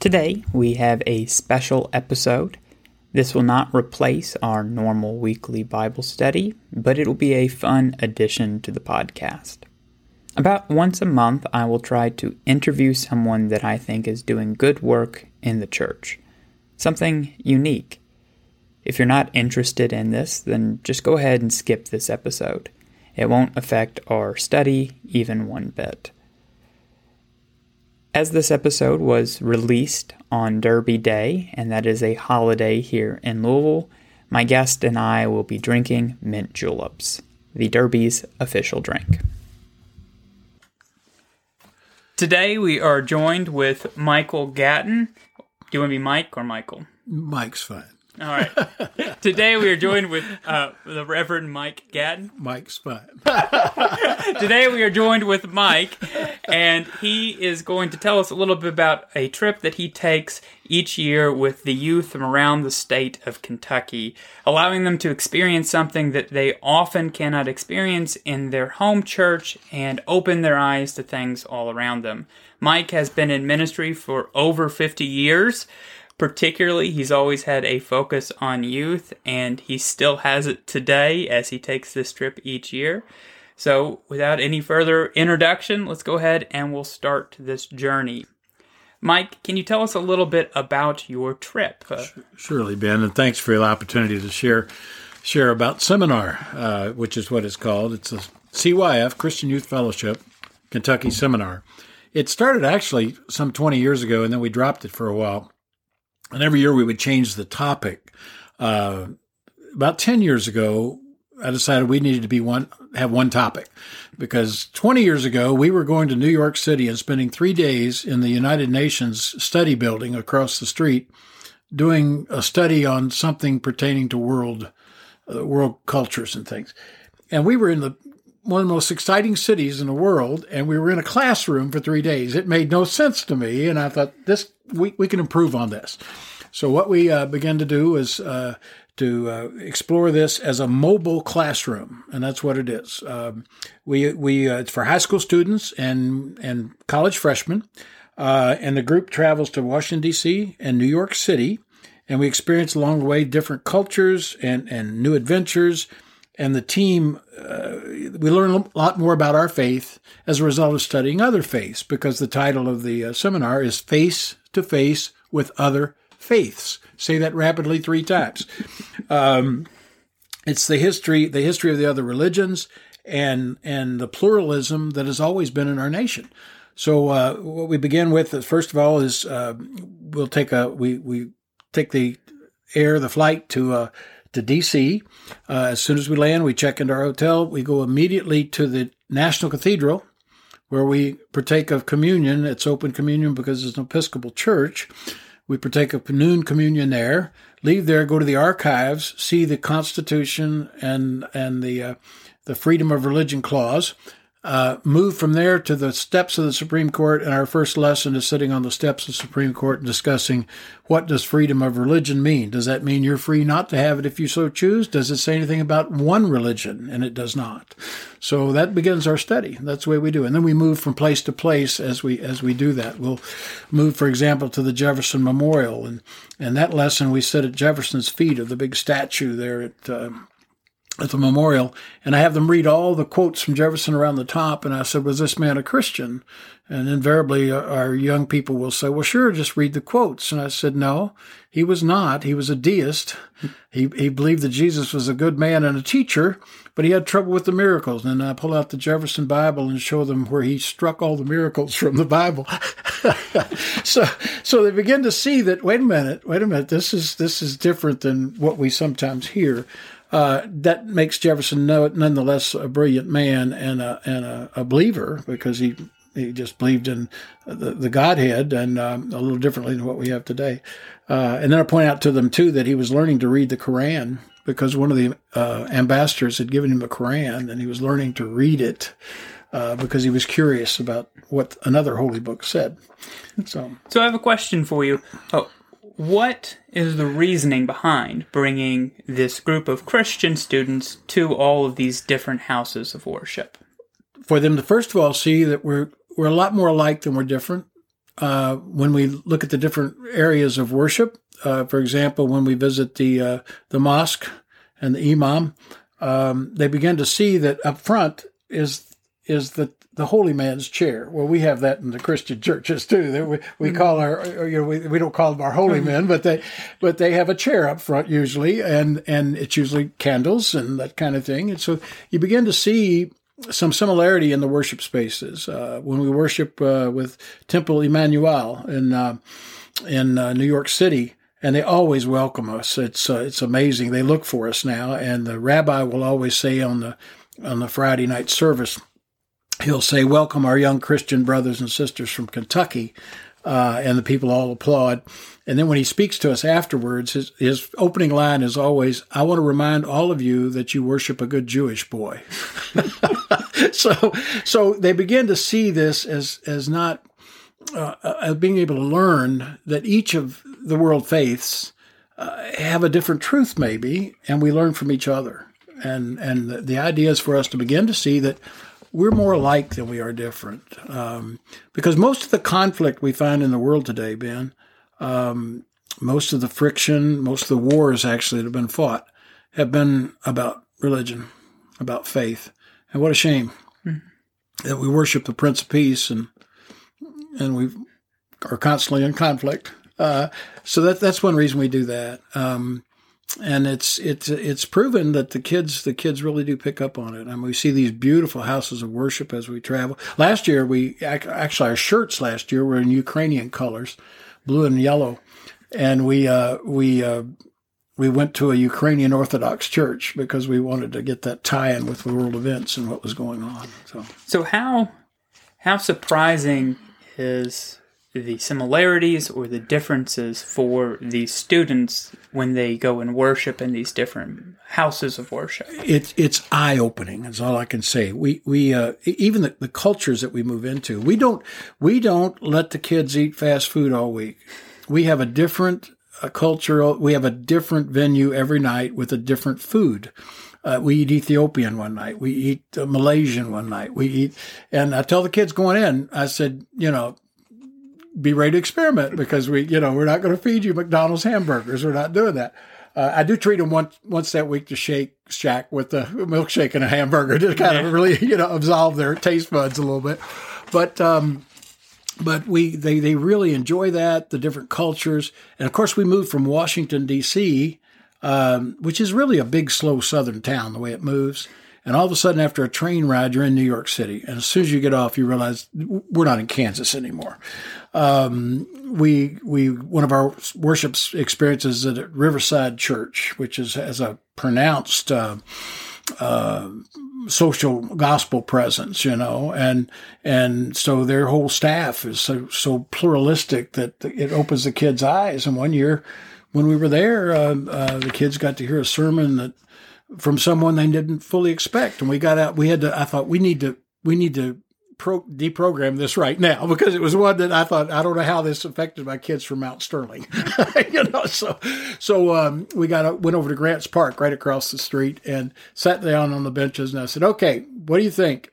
Today, we have a special episode. This will not replace our normal weekly Bible study, but it will be a fun addition to the podcast. About once a month, I will try to interview someone that I think is doing good work in the church, something unique. If you're not interested in this, then just go ahead and skip this episode. It won't affect our study even one bit. As this episode was released on Derby Day, and that is a holiday here in Louisville, my guest and I will be drinking mint juleps, the Derby's official drink. Today we are joined with Michael Gatton. Do you want to be Mike or Michael? Mike's fine. All right. Today we are joined with uh, the Reverend Mike Gatton. Mike fine. Today we are joined with Mike, and he is going to tell us a little bit about a trip that he takes each year with the youth from around the state of Kentucky, allowing them to experience something that they often cannot experience in their home church and open their eyes to things all around them. Mike has been in ministry for over 50 years. Particularly, he's always had a focus on youth, and he still has it today as he takes this trip each year. So, without any further introduction, let's go ahead and we'll start this journey. Mike, can you tell us a little bit about your trip? Surely, Ben, and thanks for the opportunity to share share about seminar, uh, which is what it's called. It's a CYF Christian Youth Fellowship Kentucky Seminar. It started actually some 20 years ago, and then we dropped it for a while. And every year we would change the topic. Uh, about 10 years ago, I decided we needed to be one, have one topic because 20 years ago we were going to New York City and spending three days in the United Nations study building across the street doing a study on something pertaining to world, uh, world cultures and things. And we were in the one of the most exciting cities in the world, and we were in a classroom for three days. It made no sense to me, and I thought this we, we can improve on this. So what we uh, began to do is uh, to uh, explore this as a mobile classroom, and that's what it is. Um, we we uh, it's for high school students and and college freshmen, uh, and the group travels to Washington D.C. and New York City, and we experience along the way different cultures and and new adventures and the team, uh, we learn a lot more about our faith as a result of studying other faiths because the title of the seminar is Face to Face with Other Faiths. Say that rapidly three times. Um, it's the history, the history of the other religions and, and the pluralism that has always been in our nation. So, uh, what we begin with, first of all, is uh, we'll take a, we, we take the air, the flight to, uh, to DC. Uh, as soon as we land, we check into our hotel. We go immediately to the National Cathedral, where we partake of communion. It's open communion because it's an Episcopal church. We partake of noon communion there. Leave there, go to the archives, see the Constitution and and the uh, the Freedom of Religion clause. Uh, move from there to the steps of the Supreme Court, and our first lesson is sitting on the steps of the Supreme Court and discussing what does freedom of religion mean. Does that mean you're free not to have it if you so choose? Does it say anything about one religion? And it does not. So that begins our study. That's the way we do, and then we move from place to place as we as we do that. We'll move, for example, to the Jefferson Memorial, and and that lesson we sit at Jefferson's feet of the big statue there at. Uh, at the memorial, and I have them read all the quotes from Jefferson around the top. And I said, Was this man a Christian? And invariably, uh, our young people will say, Well, sure, just read the quotes. And I said, No, he was not. He was a deist. He, he believed that Jesus was a good man and a teacher, but he had trouble with the miracles. And I pull out the Jefferson Bible and show them where he struck all the miracles from the Bible. so, so they begin to see that, wait a minute, wait a minute, this is, this is different than what we sometimes hear. Uh, that makes Jefferson nonetheless a brilliant man and a and a, a believer because he he just believed in the, the Godhead and um, a little differently than what we have today. Uh, and then I point out to them too that he was learning to read the Quran because one of the uh, ambassadors had given him a Quran and he was learning to read it. Uh, because he was curious about what another holy book said. So, so I have a question for you. Oh, what is the reasoning behind bringing this group of Christian students to all of these different houses of worship? For them to first of all see that we're we're a lot more alike than we're different. uh, when we look at the different areas of worship. Uh, for example, when we visit the uh, the mosque and the imam, um, they begin to see that up front is is the the holy man's chair. Well, we have that in the Christian churches too. We, we mm-hmm. call our, you know, we, we don't call them our holy mm-hmm. men, but they, but they have a chair up front usually, and and it's usually candles and that kind of thing. And so you begin to see some similarity in the worship spaces. Uh, when we worship uh, with Temple Emanu-El in uh, in uh, New York City, and they always welcome us. It's uh, it's amazing. They look for us now, and the rabbi will always say on the on the Friday night service he'll say, Welcome our young Christian brothers and sisters from Kentucky. Uh, and the people all applaud. And then when he speaks to us afterwards, his, his opening line is always, I want to remind all of you that you worship a good Jewish boy. so, so they begin to see this as, as not, uh, as being able to learn that each of the world faiths uh, have a different truth, maybe, and we learn from each other. And, and the, the idea is for us to begin to see that we're more alike than we are different. Um, because most of the conflict we find in the world today, Ben, um, most of the friction, most of the wars actually that have been fought have been about religion, about faith. And what a shame mm-hmm. that we worship the Prince of Peace and and we are constantly in conflict. Uh, so that that's one reason we do that. Um, and it's it's it's proven that the kids the kids really do pick up on it. I mean, we see these beautiful houses of worship as we travel. Last year, we actually our shirts last year were in Ukrainian colors, blue and yellow, and we uh, we uh, we went to a Ukrainian Orthodox church because we wanted to get that tie-in with the world events and what was going on. So, so how how surprising is the similarities or the differences for these students when they go and worship in these different houses of worship. It's it's eye opening. That's all I can say. We we uh, even the, the cultures that we move into, we don't we don't let the kids eat fast food all week. We have a different uh, culture. We have a different venue every night with a different food. Uh, we eat Ethiopian one night. We eat uh, Malaysian one night. We eat, and I tell the kids going in, I said, you know, be ready to experiment because we, you know, we're not going to feed you McDonald's hamburgers. We're not doing that. Uh, I do treat them once once that week to Shake Shack with a milkshake and a hamburger to kind of really, you know, absolve their taste buds a little bit. But um, but we they they really enjoy that the different cultures, and of course we moved from Washington D.C., um, which is really a big, slow Southern town the way it moves. And all of a sudden, after a train ride, you're in New York City. And as soon as you get off, you realize we're not in Kansas anymore. Um, we we one of our worship experiences at Riverside Church, which is has a pronounced uh, uh, social gospel presence, you know, and and so their whole staff is so so pluralistic that it opens the kids' eyes. And one year, when we were there, uh, uh the kids got to hear a sermon that from someone they didn't fully expect. And we got out, we had to, I thought we need to, we need to pro, deprogram this right now because it was one that I thought, I don't know how this affected my kids from Mount Sterling, you know, so, so, um, we got, went over to Grants Park right across the street and sat down on the benches and I said, okay, what do you think?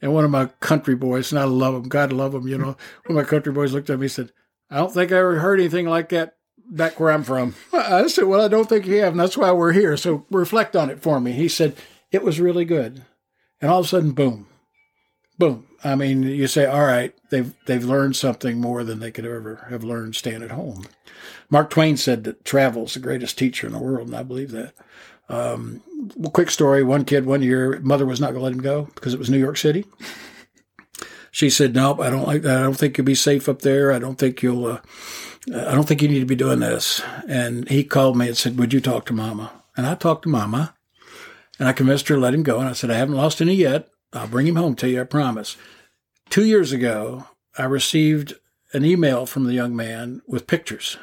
And one of my country boys, and I love him, God love him, you know, one of my country boys looked at me and said, I don't think I ever heard anything like that back where I'm from. I said, Well, I don't think you have, and that's why we're here. So reflect on it for me. He said, It was really good. And all of a sudden, boom, boom. I mean, you say, All right, they've they've learned something more than they could ever have learned staying at home. Mark Twain said that travel's the greatest teacher in the world, and I believe that. Um, quick story: one kid one year, mother was not going to let him go because it was New York City. She said, "Nope, I don't like that. I don't think you'll be safe up there. I don't think you'll." Uh, I don't think you need to be doing this. And he called me and said, Would you talk to mama? And I talked to mama and I convinced her to let him go. And I said, I haven't lost any yet. I'll bring him home to you, I promise. Two years ago, I received an email from the young man with pictures.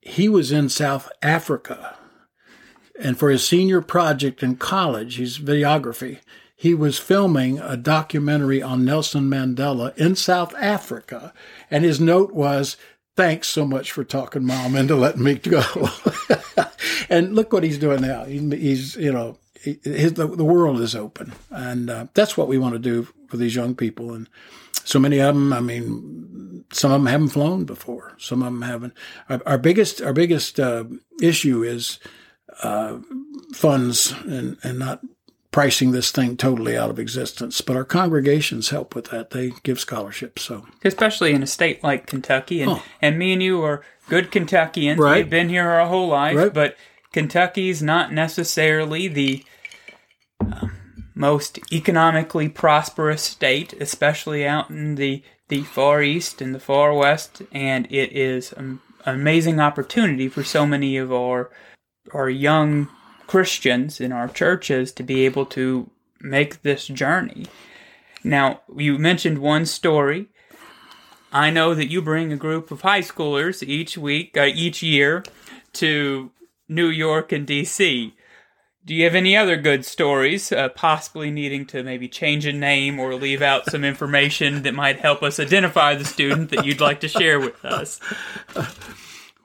He was in South Africa. And for his senior project in college, he's videography, he was filming a documentary on Nelson Mandela in South Africa. And his note was, thanks so much for talking mom into letting me go. and look what he's doing now. He, he's, you know, his, the, the world is open. And uh, that's what we want to do for these young people. And so many of them, I mean, some of them haven't flown before. Some of them haven't. Our, our biggest our biggest uh, issue is uh, funds and and not pricing this thing totally out of existence. But our congregations help with that. They give scholarships. So especially in a state like Kentucky, and Oh. and me and you are good Kentuckians. Right. We've been here our whole life, Right. but Kentucky's not necessarily the uh, most economically prosperous state, especially out in the the far east and the far west, and it is an amazing opportunity for so many of our our young Christians in our churches to be able to make this journey. Now, you mentioned one story. I know that you bring a group of high schoolers each week, uh, each year, to New York and D.C. Do you have any other good stories, uh, possibly needing to maybe change a name or leave out some information that might help us identify the student that you'd like to share with us?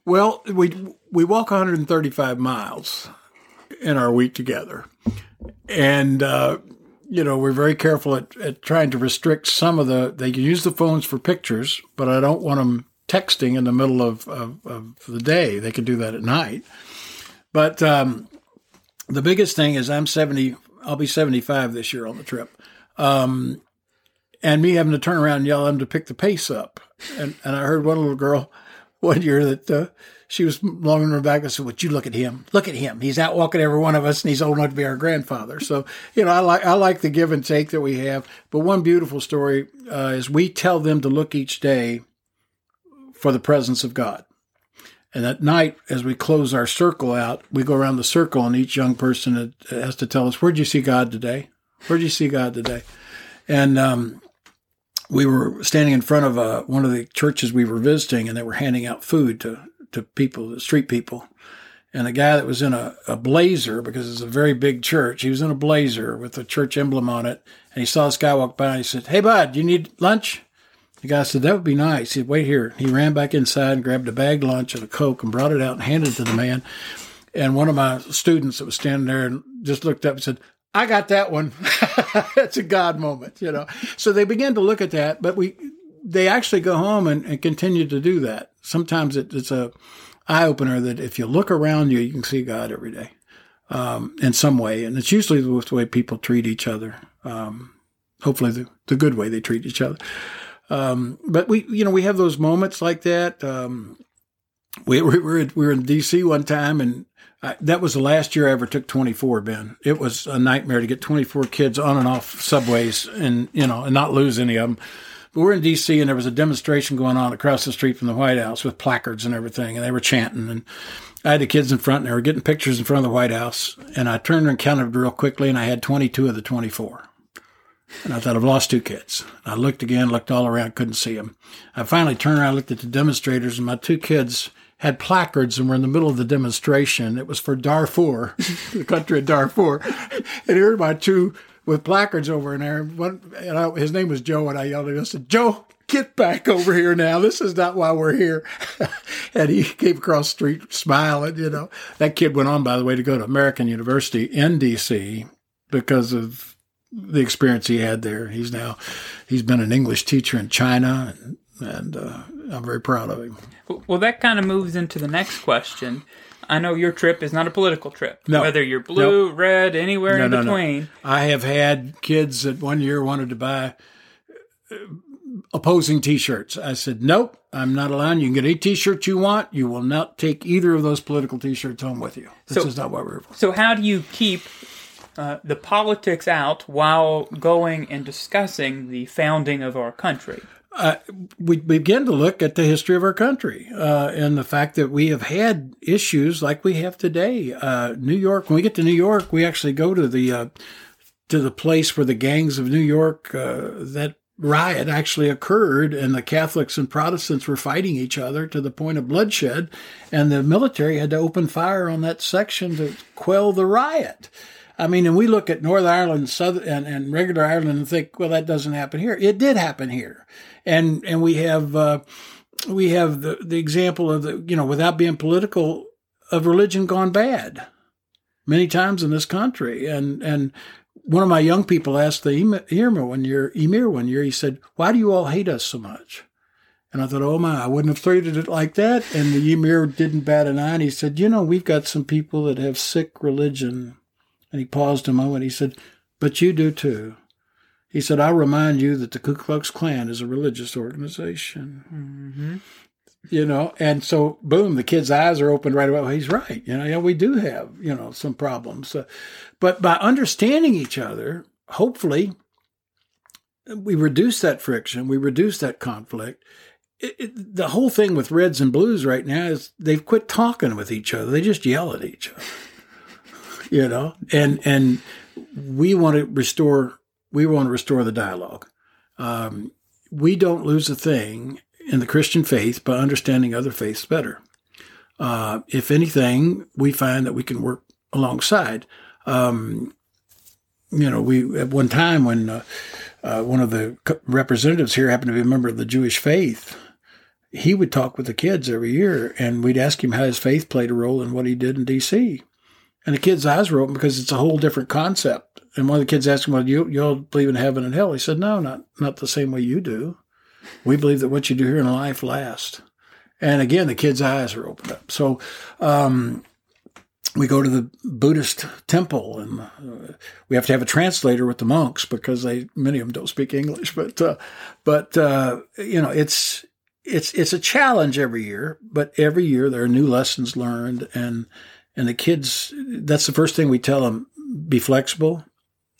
Well, we we walk 135 miles in our week together, and uh, you know we're very careful at, at trying to restrict some of the. They can use the phones for pictures, but I don't want them texting in the middle of, of, of the day. They can do that at night. But um, the biggest thing is I'm 70. I'll be 75 this year on the trip. Um, and me having to turn around and yell at them to pick the pace up. And, and I heard one little girl one year that uh, she was longing her back. I said, "Would you look at him? Look at him. He's out walking every one of us, and he's old enough to be our grandfather." So you know, I like I like the give and take that we have. But one beautiful story uh, is we tell them to look each day for the presence of God. And at night, as we close our circle out, we go around the circle, and each young person has to tell us, "Where'd you see God today? Where'd you see God today?" And um, we were standing in front of uh, one of the churches we were visiting, and they were handing out food to to people, the street people. And a guy that was in a, a blazer, because it's a very big church, he was in a blazer with a church emblem on it. And he saw this guy walk by and he said, Hey, bud, do you need lunch? The guy said, That would be nice. He said, Wait here. He ran back inside and grabbed a bag lunch and a Coke and brought it out and handed it to the man. And one of my students that was standing there and just looked up and said, I got that one. That's a God moment, you know. So they begin to look at that, but we they actually go home and, and continue to do that. Sometimes it, it's a eye opener that if you look around you, you can see God every day um, in some way, and it's usually the way people treat each other. Um, hopefully, the, the good way they treat each other. Um, but we, you know, we have those moments like that. Um, we, we were we were in D.C. one time, and I, that was the last year I ever took 24. Ben, it was a nightmare to get 24 kids on and off subways, and you know, and not lose any of them. But we're in D.C. and there was a demonstration going on across the street from the White House with placards and everything, and they were chanting. And I had the kids in front, and they were getting pictures in front of the White House. And I turned and counted real quickly, and I had 22 of the 24. And I thought, I've lost two kids. I looked again, looked all around, couldn't see them. I finally turned around, looked at the demonstrators, and my two kids had placards and were in the middle of the demonstration. It was for Darfur, the country of Darfur. And here are my two with placards over in there. One, and I, his name was Joe, and I yelled at him, I said, Joe, get back over here now. This is not why we're here. and he came across the street smiling, you know. That kid went on, by the way, to go to American University in D.C. because of the experience he had there. He's now, he's been an English teacher in China, and, and uh, I'm very proud of him. Well, that kind of moves into the next question. I know your trip is not a political trip. No. Whether you're blue, red, anywhere in no, no. between. I have had kids that one year wanted to buy uh, opposing T-shirts. I said, "Nope, I'm not allowing. You can get any T-shirt you want. You will not take either of those political T-shirts home with you. This So- is not what we're for." So, how do you keep uh, the politics out while going and discussing the founding of our country? We begin to look at the history of our country uh, and the fact that we have had issues like we have today. Uh, New York, when we get to New York, we actually go to the uh, to the place where the gangs of New York uh, that riot actually occurred, and the Catholics and Protestants were fighting each other to the point of bloodshed, and the military had to open fire on that section to quell the riot. I mean, and we look at Northern Ireland, Southern, and, and regular Ireland, and think, well, that doesn't happen here. It did happen here, and and we have uh, we have the the example of the you know without being political of religion gone bad many times in this country, and and one of my young people asked the Emir one year, Emir one year, he said, "Why do you all hate us so much?" And I thought, oh my, I wouldn't have treated it like that. And the emir didn't bat an eye. And he said, you know, we've got some people that have sick religion. And he paused a moment. He said, but you do too. He said, I'll remind you that the Ku Klux Klan is a religious organization. Mm-hmm. You know, and so boom, the kid's eyes are opened right away. Well, he's right. You know, yeah, we do have, you know, some problems. Uh, but by understanding each other, hopefully we reduce that friction, we reduce that conflict. It, it, the whole thing with reds and blues right now is they've quit talking with each other. They just yell at each other. You know, and and we want to restore we want to restore the dialogue. Um, we don't lose a thing in the Christian faith by understanding other faiths better. Uh, if anything, we find that we can work alongside. Um, you know, we at one time when uh, uh, one of the representatives here happened to be a member of the Jewish faith, he would talk with the kids every year, and we'd ask him how his faith played a role in what he did in D.C. And the kids' eyes were open because it's a whole different concept. And one of the kids asked him, "Well, you you all believe in heaven and hell?" He said, "No, not not the same way you do. We believe that what you do here in life lasts." And again, the kids' eyes are opened up. So, um, we go to the Buddhist temple and uh, we have to have a translator with the monks because they many of them don't speak English. But uh, but uh, you know it's it's it's a challenge every year. But every year there are new lessons learned, and and the kids. That's the first thing we tell them: be flexible,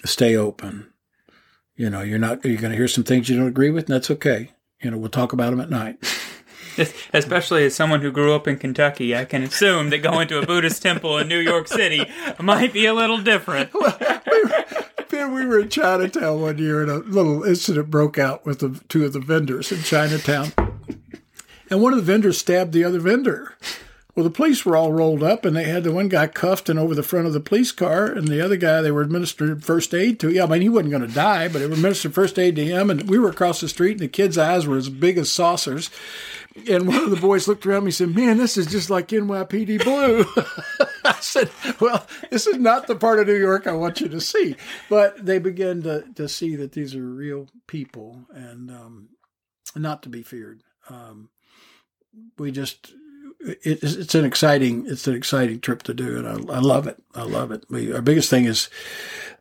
stay open. You know, you're not you're going to hear some things you don't agree with, and that's okay. You know, we'll talk about them at night. especially as someone who grew up in Kentucky, I can assume that going to a Buddhist temple in New York City might be a little different. We, were in Chinatown one year, and a little incident broke out with the two of the vendors in Chinatown, and one of the vendors stabbed the other vendor. Well, the police were all rolled up, and they had the one guy cuffed and over the front of the police car, and the other guy they were administering first aid to. Yeah, I mean he wasn't going to die, but they were administering first aid to him. And we were across the street, and the kid's eyes were as big as saucers. And one of the boys looked around me and said, "Man, this is just like NYPD Blue." I said, "Well, this is not the part of New York I want you to see." But they began to to see that these are real people and um, not to be feared. Um, we just it, it's an exciting it's an exciting trip to do, and I, I love it. I love it. We, our biggest thing is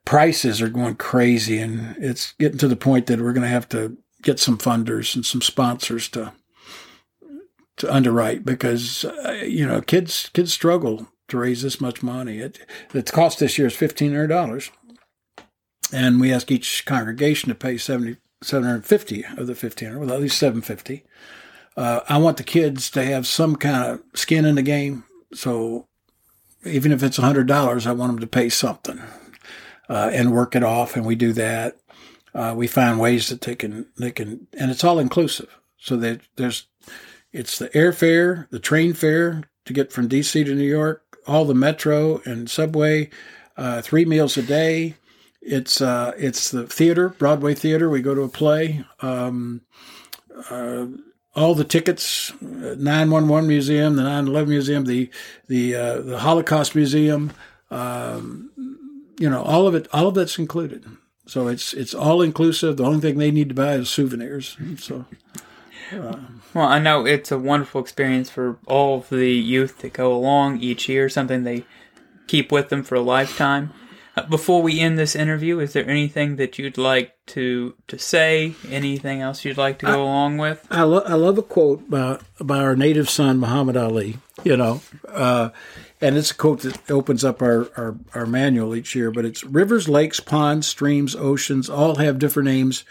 prices are going crazy, and it's getting to the point that we're going to have to get some funders and some sponsors to to underwrite because uh, you know kids kids struggle to raise this much money. It the cost this year is fifteen hundred dollars, and we ask each congregation to pay 70, 750 of the fifteen hundred, well at least seven fifty uh, I want the kids to have some kind of skin in the game. So even if it's hundred dollars, I want them to pay something uh, and work it off. And we do that. Uh, we find ways that they can they can, and it's all inclusive. So that there's it's the airfare, the train fare to get from DC to New York, all the metro and subway, uh, three meals a day. It's uh, it's the theater, Broadway theater. We go to a play. Um, uh, all the tickets, 911 Museum, the 9/11 Museum, the the uh, the Holocaust Museum, um, you know, all of it, all of that's included. So it's it's all inclusive. The only thing they need to buy is souvenirs. So. Uh, well, I know it's a wonderful experience for all of the youth that go along each year. Something they keep with them for a lifetime. Before we end this interview, is there anything that you'd like to to say? Anything else you'd like to go I, along with? I, lo- I love a quote by by our native son Muhammad Ali. You know, uh, and it's a quote that opens up our, our our manual each year. But it's rivers, lakes, ponds, streams, oceans all have different names,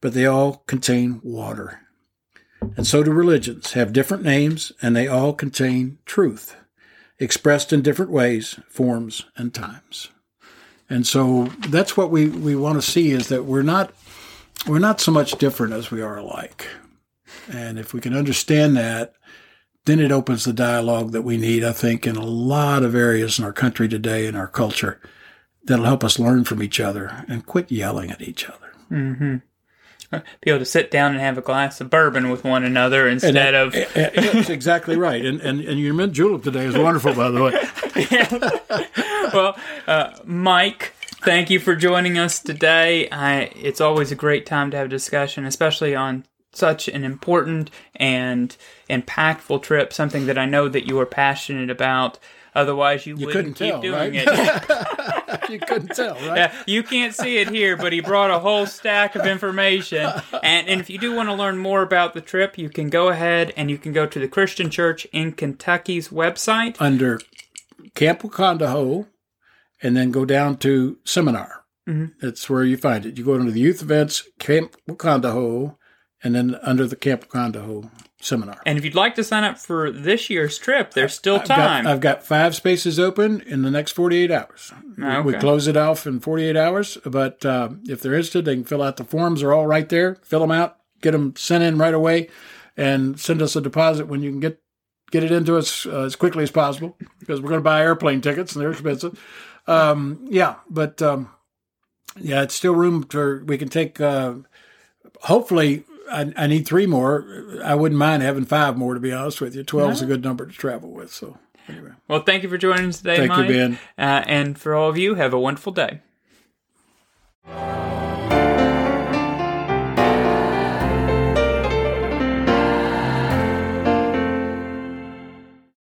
but they all contain water. And so do religions have different names, and they all contain truth, expressed in different ways, forms, and times. And so that's what we, we want to see is that we're not we're not so much different as we are alike. And if we can understand that, then it opens the dialogue that we need, I think, in a lot of areas in our country today in our culture that'll help us learn from each other and quit yelling at each other. Mm-hmm. Be able to sit down and have a glass of bourbon with one another instead that, of. That's exactly right. And, and, and your mint julep today is wonderful, by the way. yeah. well, uh, Mike, thank you for joining us today. I, it's always a great time to have a discussion, especially on such an important and impactful trip, something that I know that you are passionate about. Otherwise, you, wouldn't couldn't keep tell, doing right? it. you couldn't tell, right? Yeah, you can't see it here, but he brought a whole stack of information. And, and if you do want to learn more about the trip, you can go ahead and you can go to the Christian Church in Kentucky's website. Under Camp Wakondaho, and then go down to Seminar. Mhm. That's where you find it. You go into the youth events, Camp Wakondaho, and then under the Camp Wakondaho Seminar. And if you'd like to sign up for this year's trip, there's still I've got, time. I've got five spaces open in the next 48 hours. We- We close it off in 48 hours, but uh, if they're interested, they can fill out the forms. They're all right there. Fill them out, get them sent in right away, and send us a deposit when you can get get it into us uh, as quickly as possible because we're going to buy airplane tickets and they're expensive. Um, yeah, but um, yeah, it's still room for we can take. Uh, hopefully, I, I, need three more. I wouldn't mind having five more, to be honest with you. 12 is no. a good number to travel with. So, anyway. Well, thank you for joining us today, Thank Mike. you, Ben. Uh, and for all of you, have a wonderful day.